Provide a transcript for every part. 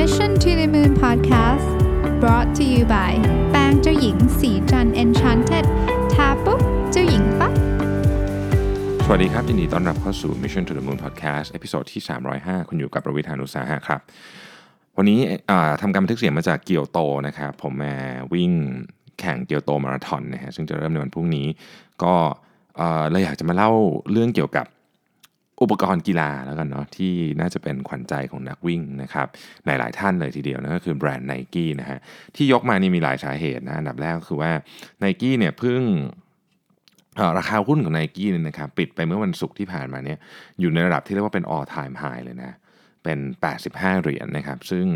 Mission to the Moon Podcast brought to you by แป้งเจ้าหญิงศรีจันทร์ Enchanted ทาปุ๊บเจ้าหญิงปั๊บสวัสดีครับยินดีต้อนรับเข้าสู่ Mission to the Moon Podcast episode ที่ 305 คุณอยู่กับผมรวิศ หาญอุตสาหะครับ วันนี้ทำการบันทึกเสียงมาจากเกียวโตนะครับ ผมมาวิ่งแข่งเกียวโตมาราธอนนะฮะซึ่งจะเริ่มในวันพรุ่งนี้ ก็เอ่อเลยอยากจะมาเล่าเรื่องเกี่ยวกับ อุปกรณ์กีฬาแล้วกันเนาะที่น่าจะเป็นขวัญใจของนักวิ่งนะครับในหลายท่านเลยทีเดียวนั่นก็คือแบรนด์ไนกี้นะฮะที่ยกมานี่มีหลายสาเหตุนะอันดับแรกก็คือว่าไนกี้เนี่ยเพิ่งราคาหุ้นของ n นกี้เนี่ยนะครับปิดไปเมื่อวันศุกร์ที่ผ่านมาเนี่ยอยู่ในระดับที่เรียกว่าเป็น all time high เลยนะเป็น 85 เหรียญนะครับซึ่ง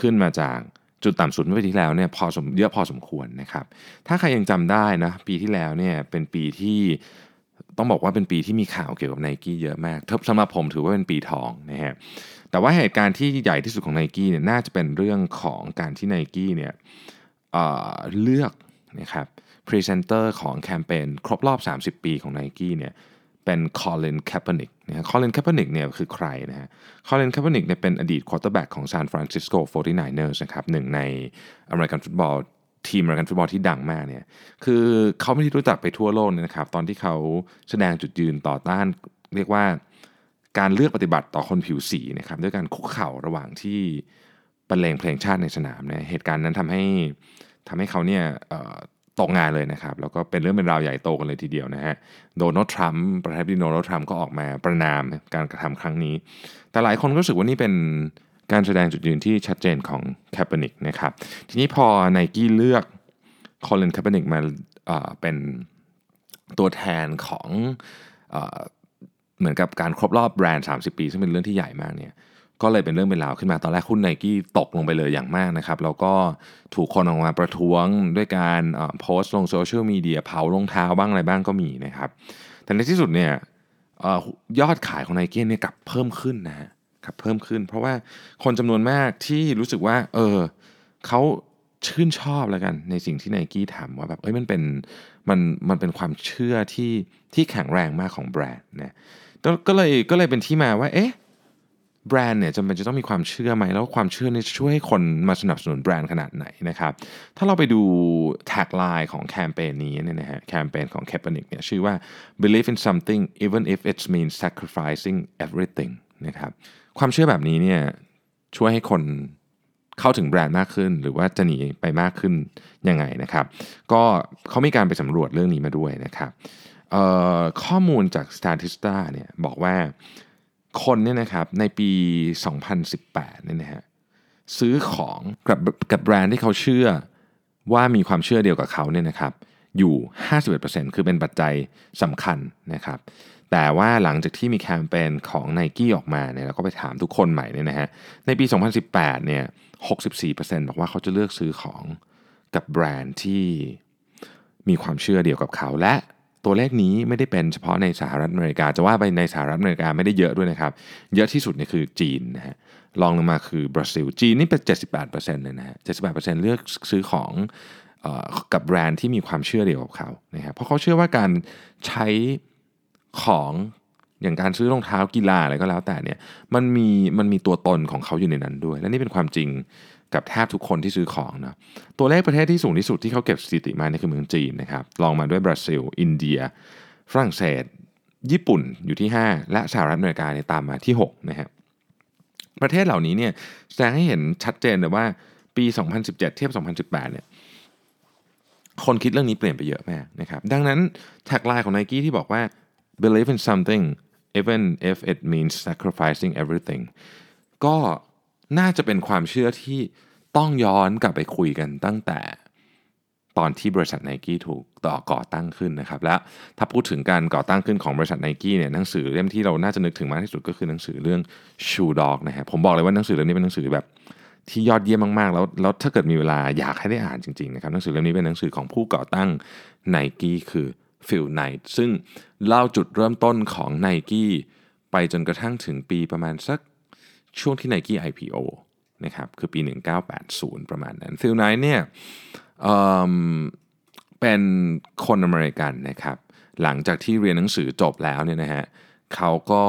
ขึ้นมาจากจุดต่ำสุดเมื่อปีที่แล้วเนี่ยพอสมเยอะพอสมควรนะครับถ้าใครยังจำได้นะปีที่แล้วเนี่ยเป็นปีที่ ต้องบอกว่าเป็นปีที่มีข่าวเกี่ยวกับ n นกี้เยอะมากสำหรับผมถือว่าเป็นปีทองนะฮะแต่ว่าเหตุการณ์ที่ใหญ่ที่สุดของ n นกี้เนี่ยน่าจะเป็นเรื่องของการที่ n นกี้เนี่ยเลือกนะครับพรีเซนเตอร์ของแคมเปญครบรอบ 30 ปีของ n นกี้เนี่ยเป็นคอลินแคปเปอร์นิกนะคอลินแคปเปอร์นิกเนี่ยคือใครนะฮะคอลินแคปเปอร์นิกเนี่ยเป็นอดีต quarterback ของซานฟรานซิสโก 49ers นะครับหนึ่งในอเมริกันฟุตบอล ทีมอเมริกันฟุตบอลที่ดังมากเนี่ยคือเขาไม่ได้รู้จักไปทั่วโลกเลยนะครับ ตอนที่เขาแสดงจุดยืนต่อต้าน เรียกว่าการเลือกปฏิบัติต่อคนผิวสีนะครับด้วยการคุกเข่าระหว่างที่บรรเลงเพลงชาติในสนามเนี่ยเหตุการณ์นั้นทำให้ทำให้เขาเนี่ยตกงานเลยนะครับ แล้วก็เป็นเรื่องเป็นราวใหญ่โตกันเลยทีเดียวนะฮะโดนัลด์ทรัมป์ประธานาธิบดีโดนัลด์ทรัมป์ก็ออกมาประนามการกระทำครั้งนี้ แต่หลายคนก็รู้สึกว่านี่เป็น การแสดงจุดยืนที่ชัดเจนของแคปเปอร์นิกนะครับ ทีนี้พอไนกี้เลือกคอลินแคปเปอร์นิกมาเป็นตัวแทนของเหมือนกับการครบรอบแบรนด์ 30 ปี ซึ่งเป็นเรื่องที่ใหญ่มากเนี่ยก็เลยเป็นเรื่องเป็นราวขึ้นมาตอนแรกหุ้นไนกี้ตกลงไปเลยอย่างมากนะครับ แล้วก็ถูกคนออกมาประท้วงด้วยการโพสต์ลงโซเชียลมีเดียเผารองเท้าบ้างอะไรบ้างก็มีนะครับ แต่ในที่สุดเนี่ยอยอดขายของไนกี้เนี่ยกลับเพิ่มขึ้นนะฮะ กลับเพิ่มขึ้น เพราะว่าคนจำนวนมากที่รู้สึกว่า เออเขาชื่นชอบแล้วกันในสิ่งที่ไนกี้ทำว่าแบบเอ้ยมันเป็นมันมันเป็นความเชื่อที่ที่แข็งแรงมากของแบรนด์นะก็ก็เลยก็เลยเป็นที่มาว่า เอ๊ะแบรนด์เนี่ยจำเป็นจะต้องมีความเชื่อไหม แล้วความเชื่อเนี่ยจะช่วยให้คนมาสนับสนุนแบรนด์ขนาดไหนนะครับ ถ้าเราไปดู tagline ของแคมเปญนี้เนี่ยนะฮะแคมเปญของ k a e p e r n i c เนี่ยชื่อว่า believe in something even if it means sacrificing everything นะครับ ความเชื่อแบบนี้เนี่ยช่วยให้คนเข้าถึงแบรนด์มากขึ้น หรือว่าจะหนีไปมากขึ้นยังไงนะครับ ก็เขามีการไปสำรวจเรื่องนี้มาด้วยนะครับข้อมูลจาก Statista เนี่ยบอกว่าคนเนี่ยนะครับในปี 2018เนี่ยนะฮะซื้อของกับกับแบรนด์ที่เขาเชื่อว่ามีความเชื่อเดียวกับเขาเนี่ยนะครับ อยู่ 51%คือเป็นปัจจัยสำคัญนะครับ แต่ว่าหลังจากที่มีแคมเปญของ n i กี้ออกมาเนี่ยเราก็ไปถามทุกคนใหม่เนี่ยนะฮะ ในปี 2018 เนี่ย 64%บอกว่าเขาจะเลือกซื้อของกับแบรนด์ที่มีความเชื่อเดียวกับเขา และตัวเลขนี้ไม่ได้เป็นเฉพาะในสหรัฐอเมริกา จะว่าไปในสหรัฐอเมริกาไม่ได้เยอะด้วยนะครับ เยอะที่สุดเนี่ยคือจีนนะฮะรองลงมาคือบราซิล จีนนี่เป็น 78%เลยนะฮะ 78%เลือกซื้อของ กับแบรนด์ที่มีความเชื่อเดียวกับเขานะครับเพราะเขาเชื่อว่าการใช้ของอย่างการซื้อรองเท้ากีฬาอะไรก็แล้วแต่เนี่ยมันมีมันมีตัวตนของเขาอยู่ในนั้นด้วย และนี่เป็นความจริงกับแทบทุกคนที่ซื้อของนะตัวเลขประเทศที่สูงที่สุดที่เขาเก็บสถิติมาเนี่ยคือเมืองจีนนะครับรองมาด้วยบราซิล อินเดีย ฝรั่งเศส ญี่ปุ่นอยู่ที่ 5 และสหรัฐอเมริกาเนี่ยตามมาที่6นะฮะประเทศเหล่านี้เนี่ยแสดงให้เห็นชัดเจนเลยว่าปี 2017 เทียบ 2018เนี่ย คนคิดเรื่องนี้เปลี่ยนไปเยอะมากนะครับดังนั้นแท็กไลน์ของ n i กี้ที่บอกว่า believe in something even if it means sacrificing everything ก็น่าจะเป็นความเชื่อที่ต้องย้อนกลับไปคุยกันตั้งแต่ตอนที่บริษัทไนกี้ถูกต่อก่อตั้งขึ้นนะครับและถ้าพูดถึงการก่อตั้งขึ้นของบริษัทไนกี้เนี่ยหนังสือเล่มที่เราน่าจะนึกถึงมากที่สุดก็คือหนังสือเรื่อง Shoe Dog นะฮะผมบอกเลยว่าหนังสือเล่มนี้เป็นหนังสือแบบ ที่ยอดเยี่ยมมากๆ แล้วแล้วถ้าเกิดมีเวลาอยากให้ได้อ่านจริงๆนะครับหนังสือเล่มนี้เป็นหนังสือของผู้ก่อตั้งไนกี้คือฟิลไนท์ซึ่งเล่าจุดเริ่มต้นของไนกี้ไปจนกระทั่งถึงปีประมาณสักช่วงที่ Nike IPO นะครับคือปี 1980 ประมาณนั้นฟิลไนท์เนี่ยเป็นคนอเมริกันนะครับ หลังจากที่เรียนหนังสือจบแล้วเนี่ยนะฮะเขาก็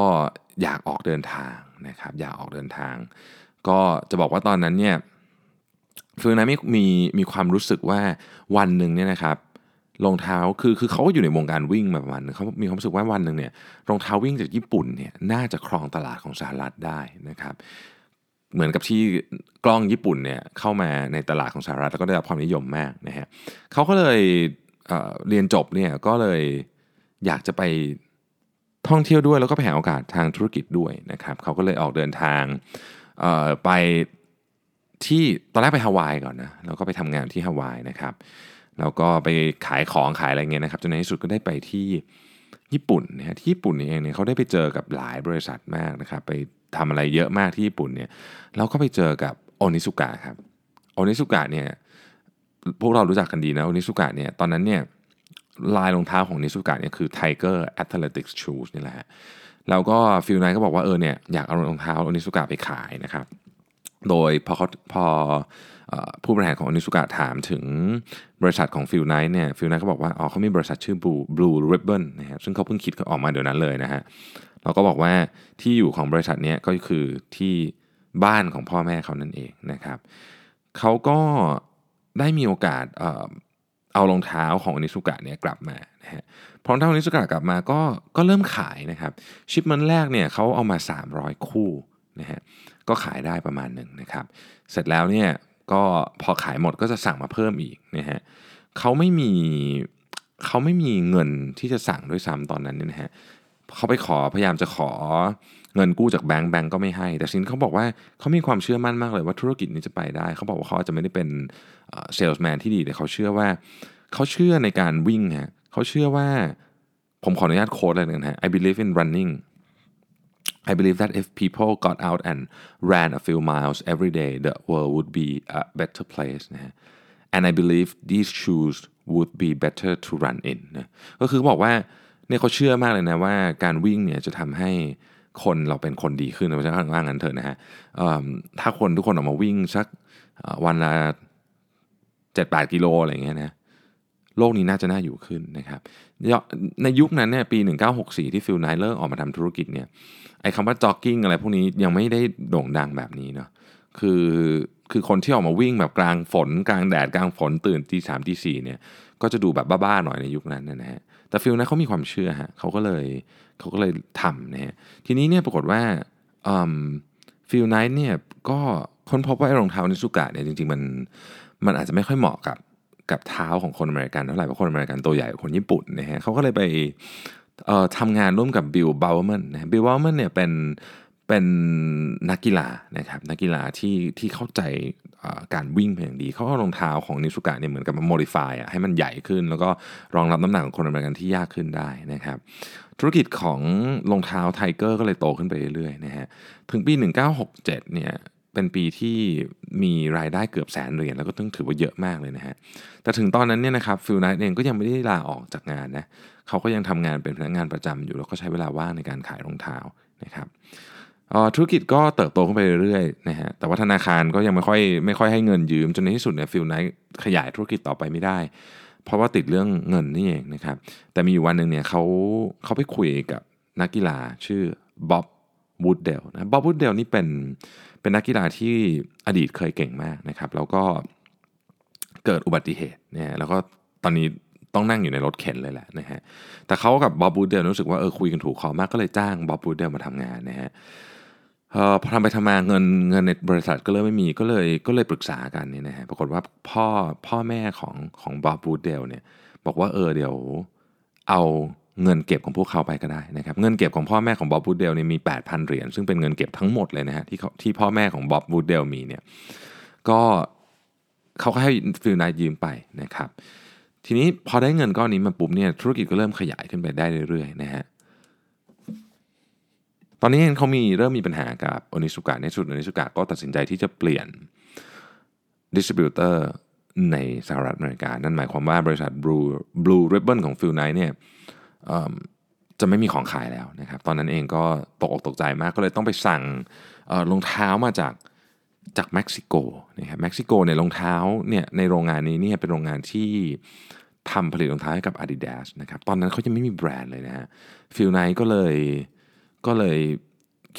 อยากออกเดินทางนะครับ อยากออกเดินทาง ก็จะบอกว่าตอนนั้นเนี่ยฟิลไนท์มีมีมีความรู้สึกว่าวันหนึ่งเนี่ยนะครับรองเท้าคือคือเขาก็อยู่ในวงการวิ่งมาประมาณนึงเขามีความรู้สึกว่าวันหนึ่งเนี่ยรองเท้าวิ่งจากญี่ปุ่นเนี่ยน่าจะครองตลาดของสหรัฐได้นะครับ เหมือนกับที่กล้องญี่ปุ่นเนี่ยเข้ามาในตลาดของสหรัฐแล้วก็ได้รับความนิยมมากนะฮะเขาก็เลยเเรียนจบเนี่ยก็เลยอยากจะไปท่องเที่ยวด้วยแล้วก็ไปหาโอกาสทางธุรกิจด้วยนะครับเขาก็เลยออกเดินทาง ไปที่ตอนแรกไปฮาวายก่อนนะแล้วก็ไปทำงานที่ฮาวายนะครับแล้วก็ไปขายของขายอะไรเงี้ยนะครับจนในที่สุดก็ได้ไปที่ญี่ปุ่นนะฮะที่ญี่ปุ่นเองเนี่ยเขาได้ไปเจอกับหลายบริษัทมากนะครับไปทำอะไรเยอะมากที่ญี่ปุ่นเนี่ยเราก็ไปเจอกับโอนิสุกะครับโอนิสุกะเนี่ยพวกเรารู้จักกันดีนะโอนิสุกะเนี่ยตอนนั้นเนี่ยลายรองเท้าของนิสุกะเนี่ยคือ Tiger Athletics Shoes นี่แหละ แล้วก็ฟิลไนก็บอกว่าเออเนี่ยอยากเอารองเท้าโอนิสุกะไปขายนะครับ โดยพอเขาพอผู้บริหารของอนิสุกะถามถึงบริษัทของฟิลไนท์เนี่ยฟิลไนท์เขาบอกว่าอ๋อเขามีบริษัทชื่อ Blue Blue Ribbon นะฮะซึ่งเขาเพิ่งคิดออกมาเดี๋ยวนั้นเลยนะฮะเราก็บอกว่าที่อยู่ของบริษัทนี้ก็คือที่บ้านของพ่อแม่เขานั่นเองนะครับเขาก็ได้มีโอกาส เอารองเท้าของโอนิซึกะเนี่ยกลับมานะฮะพอรองเท้าโอนิซึกะกลับมาก็ก็เริ่มขายนะครับ shipment แรกเนี่ยเขาเอามา 300 คู่นะฮะก็ขายได้ประมาณหนึ่งนะครับ เสร็จแล้วเนี่ยก็พอขายหมดก็จะสั่งมาเพิ่มอีกนะฮะเขาไม่มีเขาไม่มีเงินที่จะสั่งด้วยซ้ำตอนนั้นเนี่ยนะฮะเขาไปขอพยายามจะขอ เงินกู้จากแบงก์แบงก์ก็ไม่ให้ แต่สินเขาบอกว่าเขามีความเชื่อมั่นมากเลยว่าธุรกิจนี้จะไปได้ เขาบอกว่าเขาจะไม่ได้เป็นเซลส์แมนที่ดีแต่เขาเชื่อว่าเขาเชื่อในการวิ่งฮะเขาเชื่อว่าผมขออนุญาตโค้ดเลยนะฮะ I believe in running I believe that if people got out and ran a few miles every day, the world would be a better place นะ and I believe these shoes would be better to run in นะก็คือบอกว่าเนี่ยเขาเชื่อมากเลยนะว่าการวิ่งเนี่ยจะทำให้ คนเราเป็นคนดีขึ้นนะจะว่างั้นเถอะนะฮะถ้าคนทุกคนออกมาวิ่งสักวันละเจ็ดแปดกิโลอะไรเงี้ยนะโลกนี้น่าจะน่าอยู่ขึ้นนะครับในยุคนั้นเนี่ยปี 1964 ที่ฟิลไนท์เริ่มออกมาทำธุรกิจเนี่ยไอ้คำว่าจ็อกกิ้งอะไรพวกนี้ยังไม่ได้โด่งดังแบบนี้เนาะคือคือคนที่ออกมาวิ่งแบบกลางฝน กลางแดดกลางฝนตื่นตีสามตีสี่เนี่ยก็จะดูแบบบ้าๆหน่อยในยุคนั้นนะฮะแต่ฟิลไนท์เขามีความเชื่อฮะเขาก็เลย เขาก็เลยทำนะฮะทีนี้เนี่ยปรากฏว่าฟิลไนท์เนี่ยก็ค้นพบว่าไอ้รองเท้าโอนิซึกะเนี่ยจริงๆมันมันอาจจะไม่ค่อยเหมาะกับกับเท้าของคนอเมริกันเท่าไหร่เพราะคนอเมริกันตัวใหญ่กว่าคนญี่ปุ่นนะฮะเขาก็เลยไปทำงานร่วมกับบิลบาวเวอร์แมนนะบิลบาวเวอร์แมนเนี่ยเป็น เป็นนักกีฬานะครับนักกีฬาที่ที่เข้าใจการวิ่งเป็นอย่างดี เขาเอารองเท้าของโอนิซึกะเนี่ยเหมือนกับมา modify อะให้มันใหญ่ขึ้น แล้วก็รองรับน้ำหนักของคนอเมริกันที่มากขึ้นได้นะครับ ธุรกิจของรองเท้าไทเกอร์ก็เลยโตขึ้นไปเรื่อยๆนะฮะถึงปี 1967เนี่ยเป็นปีที่มีรายได้เกือบแสนเหรียญแล้วก็ต้องถือว่าเยอะมากเลยนะฮะ แต่ถึงตอนนั้นเนี่ยนะครับฟิลไนท์เองก็ยังไม่ได้ลาออกจากงานนะเขาก็ยังทำงานเป็นพนักงานประจำอยู่แล้วก็ใช้เวลาว่างในการขายรองเท้านะครับ ธุรกิจก็เติบโตขึ้นไปเรื่อยๆนะฮะแต่ว่าธนาคารก็ยังไม่ค่อยไม่ค่อยให้เงินยืมจนในที่สุดเนี่ยฟิลไนท์ขยายธุรกิจต่อไปไม่ได้ เพราะว่าติดเรื่องเงินนี่เองนะครับแต่มีอยู่วันหนึ่งเนี่ยเขาเขาไปคุยกับนักกีฬาชื่อบ๊อบวูดเดลนะบ๊อบวูดเดลนี่เป็นเป็นนักกีฬาที่อดีตเคยเก่งมากนะครับแล้วก็เกิดอุบัติเหตุเนี่ยแล้วก็ตอนนี้ต้องนั่งอยู่ในรถเข็นเลยแหละนะฮะแต่เขากับบ๊อบบูดเดลรู้สึกว่าเออคุยกันถูกคอมากก็เลยจ้างบ๊อบบูดเดลมาทำงานนะฮะ พอทำไปทำมาเงินเงินในบริษัทก็เริ่มไม่มีก็เลยก็เลยปรึกษากันนี่นะฮะปรากฏว่าพ่อพ่อแม่ของของบ๊อบบูดเดลเนี่ยบอกว่าเออเดี๋ยวเอาเงินเก็บของพวกเขาไปก็ได้นะครับเงินเก็บของพ่อแม่ของบ๊อบบูดเดลเนี่ยมี 8,000 เหรียญซึ่งเป็นเงินเก็บทั้งหมดเลยนะฮะที่ที่พ่อแม่ของบ๊อบบูดเดลมีเนี่ยก็เขาก็ให้ฟิลนายยืมไปนะครับทีนี้พอได้เงินก้อนนี้มาปุ๊บเนี่ยธุรกิจก็เริ่มขยายขึ้นไปได้เรื่อยๆนะฮะ ตอนนี้เขามีเริ่มมีปัญหากับโอนิสุกะในสุดโอนิสุกะก็ตัดสินใจที่จะเปลี่ยนdistributor ในสหรัฐอเมริกา นั่นหมายความว่าบริษัท Blue Blue Ribbon ของ Phil Knight เนี่ยจะไม่มีของขายแล้วนะครับ ตอนนั้นเองก็ตกอกตกใจมากก็เลยต้องไปสั่งรองเท้ามาจากจากเม็กซิโกนะครับเม็กซิโกในรองเท้าเนี่ยในโรงงานนี้เนี่ยเป็นโรงงานที่ทำผลิตรองเท้าให้กับ Adidas นะครับ ตอนนั้นเขายังไม่มีแบรนด์เลยนะฮะฟิลไนก็เลย ก็เลย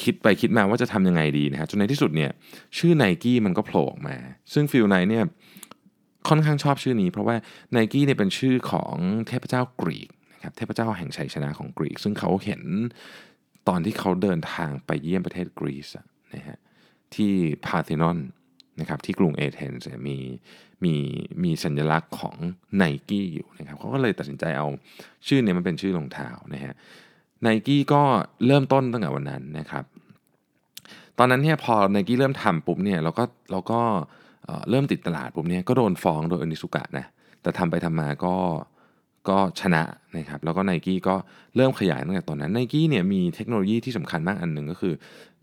คิดไปคิดมาว่าจะทำยังไงดีนะฮะจนในที่สุดเนี่ยชื่อไนกี้มันก็โผล่ออกมา ซึ่งฟิลไนเนี่ยค่อนข้างชอบชื่อนี้ เพราะว่าไนกี้เนี่ยเป็นชื่อของเทพเจ้ากรีกนะครับเทพเจ้าแห่งชัยชนะของกรีก ซึ่งเขาเห็นตอนที่เขาเดินทางไปเยี่ยมประเทศกรีซนะฮะที่พาร์ธินอนนะครับที่กรุงเอเธนส์มีมีมีสัญลักษณ์ของไนกี้อยู่นะครับเขาก็เลยตัดสินใจเอาชื่อเนี่ยมันเป็นชื่อรองเท้านะฮะ ไนกี้ก็เริ่มต้นตั้งแต่วันนั้นนะครับ ตอนนั้นเนี่ยพอไนกี้เริ่มทำปุ๊บเนี่ยเราก็เราก็เริ่มติดตลาดปุ๊บเนี่ยก็โดนฟ้องโดยอนิสุกะนะแต่ทำไปทำมาก็ก็ชนะนะครับแล้วก็ไนกี้ก็เริ่มขยายตั้งแต่ตอนนั้นไนกี้เนี่ยมีเทคโนโลยีที่สำคัญมากอันหนึ่งก็คือ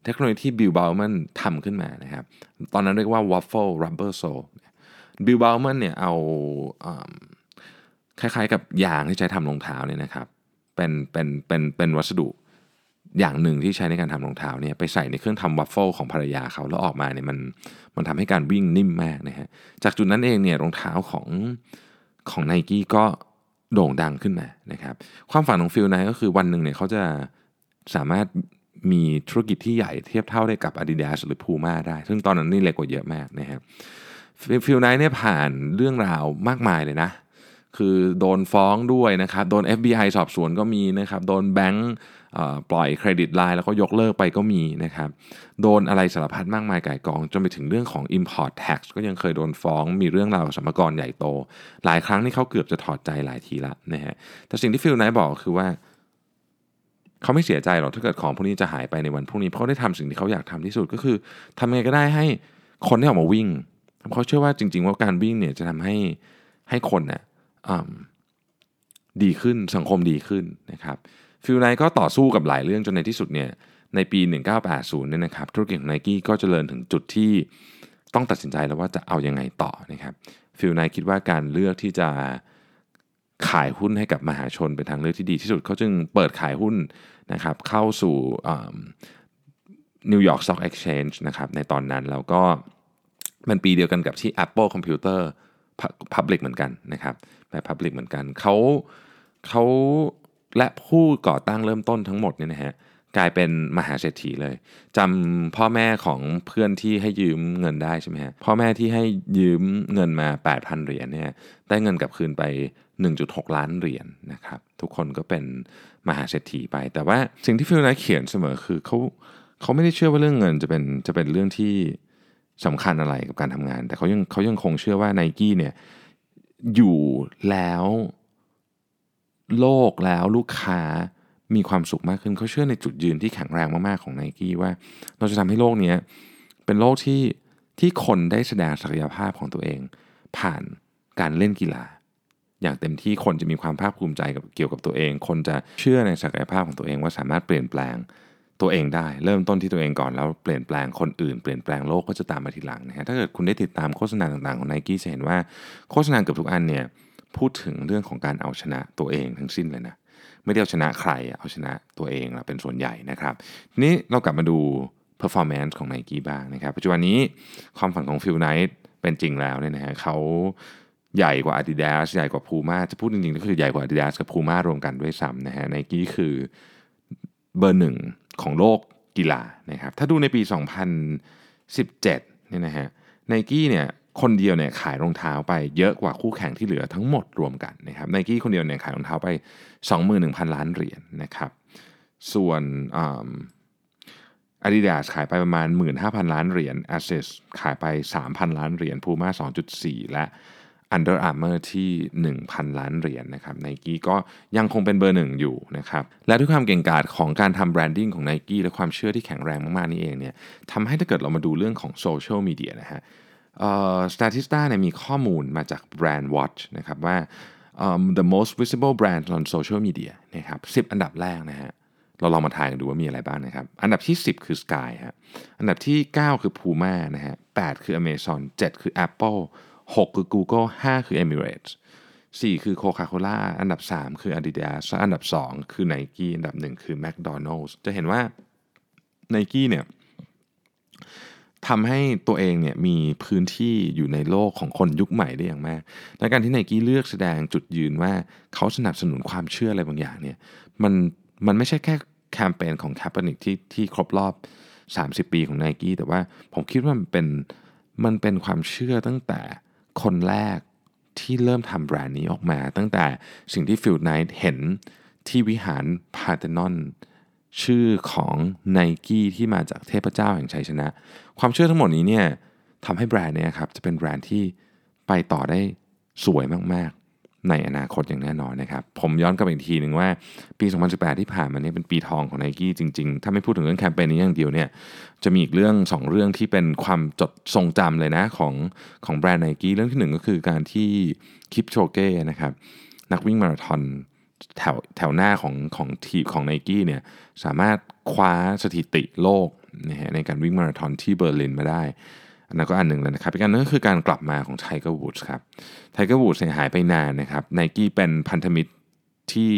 เทคโนโลยีที่บิลบาลมันทำขึ้นมานะครับตอนนั้นเรียกว่า waffle rubber sole บิลบาวเวอร์แมนเนี่ยเอาคล้ายๆกับยางที่ใช้ทำรองเท้าเนี่ยนะครับ เป็นเป็นเป็นเป็นวัสดุอย่างหนึ่งที่ใช้ในการทำรองเท้าเนี่ยไปใส่ในเครื่องทำวัฟเฟิลของภรรยาเขาแล้วออกมาเนี่ยมันมันทำให้การวิ่งนิ่มมากนะฮะจากจุดนั้นเองเนี่ยรองเท้าของของไนกี้ก็โด่งดังขึ้นมานะครับความฝันของฟิลไนก็คือวันหนึ่งเนี่ยเขาจะสามารถมีธุรกิจที่ใหญ่เทียบเท่าได้กับ Adidas หรือ Puma ได้ ซึ่งตอนนั้นนี่เล็กกว่าเยอะมากนะครับฟิลไนเนี่ยผ่านเรื่องราวมากมายเลยนะ คือโดนฟ้องด้วยนะครับ โดน FBI สอบสวนก็มีนะครับ โดนแบงก์ปล่อย credit line แล้วก็ยกเลิกไปก็มีนะครับ โดนอะไรสารพัดมากมายไก่กอง จนไปถึงเรื่องของ Import Tax ก็ยังเคยโดนฟ้อง มีเรื่องราวสงครามใหญ่โต หลายครั้งที่เขาเกือบจะถอดใจหลายทีละนะฮะ แต่สิ่งที่ฟิลไนท์บอกคือว่า เขาไม่เสียใจหรอกถ้าเกิดของพวกนี้จะหายไปในวันพรุ่งนี้ เพราะได้ทำสิ่งที่เขาอยากทำที่สุดก็คือทำยังไงก็ได้ให้คนที่ออกมาวิ่งเขาเชื่อว่าจริง ๆ ว่าการวิ่งเนี่ยจะทำให้ให้คนเนี่ย ดีขึ้นสังคมดีขึ้นนะครับฟิลไนก็ต่อสู้กับหลายเรื่องจนในที่สุดเนี่ยในปี 1980เนี่ยนะครับธุรกิจของไนกี้ก็จเจริญถึงจุดที่ต้องตัดสินใจแล้วว่าจะเอายังไงต่อนะครับฟิลไนคิดว่าการเลือกที่จะขายหุ้นให้กับมหาชนเป็นทางเลือกที่ดีที่สุดเขาจึงเปิดขายหุ้นนะครับเข้าสู่ New York Stock Exchange นะครับในตอนนั้นแล้วก็มันปีเดียวกันกับที่ Apple Computer Public เหมือนกันนะครับ ไป Public เหมือนกันเขาเขาและผู้ก่อตั้งเริ่มต้นทั้งหมดเนี่ยนะฮะกลายเป็นมหาเศรษฐีเลยจำพ่อแม่ของเพื่อนที่ให้ยืมเงินได้ใช่ไหมฮะพ่อแม่ที่ให้ยืมเงินมา 8,000 เหรียญเนี่ยได้เงินกลับคืนไป 1.6 ล้านเหรียญนนะครับทุกคนก็เป็นมหาเศรษฐีไป แต่ว่าสิ่งที่ฟิลนะเขียนเสมอคือเขาเขาไม่ได้เชื่อว่าเรื่องเงินจะเป็นจะเป็นเรื่องที่สำคัญอะไรกับการทำงาน แต่เขายังเขายังคงเชื่อว่าไนกี้เนี่ย อยู่แล้วโลกแล้วลูกค้ามีความสุขมากขึ้นเขาเชื่อในจุดยืนที่แข็งแรงมากๆของไนกี้ว่า เราจะทำให้โลกนี้เป็นโลกที่ที่คนได้แสดงศักยภาพของตัวเอง ผ่านการเล่นกีฬา อย่างเต็มที่คนจะมีความภาคภูมิใจกับเกี่ยวกับตัวเอง คนจะเชื่อในศักยภาพของตัวเองว่าสามารถเปลี่ยนแปลง ตัวเองได้เริ่มต้นที่ตัวเองก่อนแล้วเปลี่ยนแปลงคนอื่นเปลี่ยนแปลงโลกก็จะตามมาทีหลังนะฮะถ้าเกิดคุณได้ติดตามโฆษณาต่างๆของไนกี้จะเห็นว่าโฆษณาเกือบทุกอันเนี่ยพูดถึงเรื่องของการเอาชนะตัวเองทั้งสิ้นเลยนะไม่ได้เอาชนะใครเอาชนะตัวเองละเป็นส่วนใหญ่นะครับนี้เรากลับมาดู performance ของ n i กี้บ้างนะครับปัจจุบันนี้ความฝันของฟิลไนท์เป็นจริงแล้วเนี่ยนะฮะเขาใหญ่กว่า Adidas ใหญ่กว่า Puma จะพูดจริงๆก็คือใหญ่กว่า Adidas กับ Puma รวมกันด้วยซ้ำนะฮะไนกี้คือเบอร์หนึ่ง ของโลกกีฬานะครับถ้าดูในปี 2017เนี่ยนะฮะไนกี้เนี่ยคนเดียวเนี่ยขายรองเท้าไปเยอะกว่าคู่แข่งที่เหลือทั้งหมดรวมกันนะครับไนกี้คนเดียวเนี่ยขายรองเท้าไป 21,000 ล้านเหรียญนะครับส่วนอาดิดาสขายไปประมาณ 15,000 ล้านเหรียญ ASICS ขายไป 3,000 ล้านเหรียญ Puma 2.4 และ Under Armour ที่ 1,000 ล้านเหรียญนะครับไนกี้ก็ยังคงเป็นเบอร์หนึ่งอยู่นะครับ และด้วยความเก่งกาจของการทำ branding ของไนกี้และความเชื่อที่แข็งแรงมากๆนี่เองเนี่ยทำให้ถ้าเกิดเรามาดูเรื่องของโซเชียลมีเดียนะฮะ Statista เนี่ยมีข้อมูลมาจาก Brand Watch นะครับว่า um, the most visible brand on social media นะครับ10 อันดับแรกนะฮะเราลองมาทายกันดูว่ามีอะไรบ้างนะครับ อันดับที่ 10 คือ Sky ฮะอันดับที่ 9 คือ Puma นะฮะ8คือ Amazon 7 คือ Apple 6 คือ Google 5 คือ Emirates 4 คือ Coca-Cola อันดับ 3 คือ Adidas อันดับ 2 คือ Nike อันดับ 1 คือ McDonald's จะเห็นว่า Nike เนี่ยทำให้ตัวเองเนี่ยมีพื้นที่อยู่ในโลกของคนยุคใหม่ได้อย่างมาก และการที่ไนกี้เลือกแสดงจุดยืนว่าเขาสนับสนุนความเชื่ออะไรบางอย่างเนี่ยมันมันไม่ใช่แค่แคมเปญของ Kaepernick ที่ที่ครบรอบ 30 ปีของ n i กี้แต่ว่าผมคิดว่ามันเป็นมันเป็นความเชื่อตั้งแต่ คนแรกที่เริ่มทำแบรนด์นี้ออกมา ตั้งแต่สิ่งที่ฟิลไนท์เห็นที่วิหารพาเทนอนชื่อของไนกี้ที่มาจากเทพเจ้าแห่งชัยชนะ ความเชื่อทั้งหมดนี้เนี่ยทำให้แบรนด์เนี่ยครับจะเป็นแบรนด์ที่ไปต่อได้สวยมาก ในอนาคตอย่างแน่นอนนะครับ ผมย้อนกลับอีกทีหนึ่งว่าปี 2018 ที่ผ่านมาเนี่ยเป็นปีทองของไนกี้จริง ๆ ถ้าไม่พูดถึงเรื่องแคมเปญนี้อย่างเดียวเนี่ยจะมีอีกเรื่อง 2 เรื่องที่เป็นความจดทรงจำเลยนะของของแบรนด์ไนกี้เรื่องที่หนึ่งก็คือการที่คิปโชเก้นะครับนักวิ่งมาราธอนแถวแถวหน้าของของทีมของไนกี้เนี่ยสามารถคว้าสถิติโลกนะฮะในการวิ่งมาราธอนที่เบอร์ลินมาได้ อันนั้นก็อันหนึ่งเลยนะครับอีกอันนึงก็คือการกลับมาของไทเกอร์วูดส์ครับไทเกอร์วูดส์เนี่ยหายไปนานนะครับไนกี้เป็นพันธมิตรที่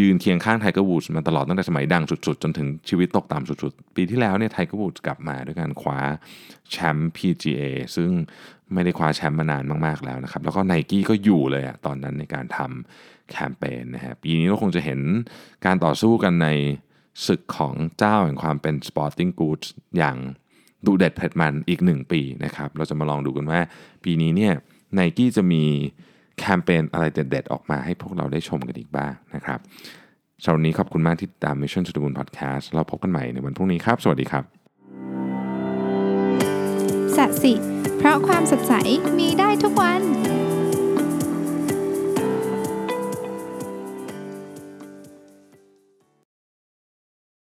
ยืนเคียงข้างไทเกอร์วูดส์มาตลอดตั้งแต่สมัยดังสุดๆ จนถึงชีวิตตกต่ำสุดๆ ปีที่แล้วเนี่ยไทเกอร์วูดส์กลับมาด้วยการคว้าแชมป์ PGA ซึ่งไม่ได้คว้าแชมป์มานานมากๆแล้วนะครับ แล้วก็ไนกี้ก็อยู่เลยอะตอนนั้นในการทำแคมเปญนะฮะปีนี้เราคงจะเห็นการต่อสู้กันในศึกของเจ้าแห่งความเป็น Sporting Goods อย่าง ดูเด็ดเผ็ดมันอีกหนึ่งปีนะครับ เราจะมาลองดูกันว่า ปีนี้เนี่ยไนกี้จะมีแคมเปญอะไรเด็ดๆ ออกมาให้พวกเราได้ชมกันอีกบ้างนะครับสำหรับวันนี้ขอบคุณมากที่ติดตาม Mission to the Moon Podcast เราพบกันใหม่ในวันพรุ่งนี้ครับ สวัสดีครับสัสิ เพราะความสดใสมีได้ทุกวัน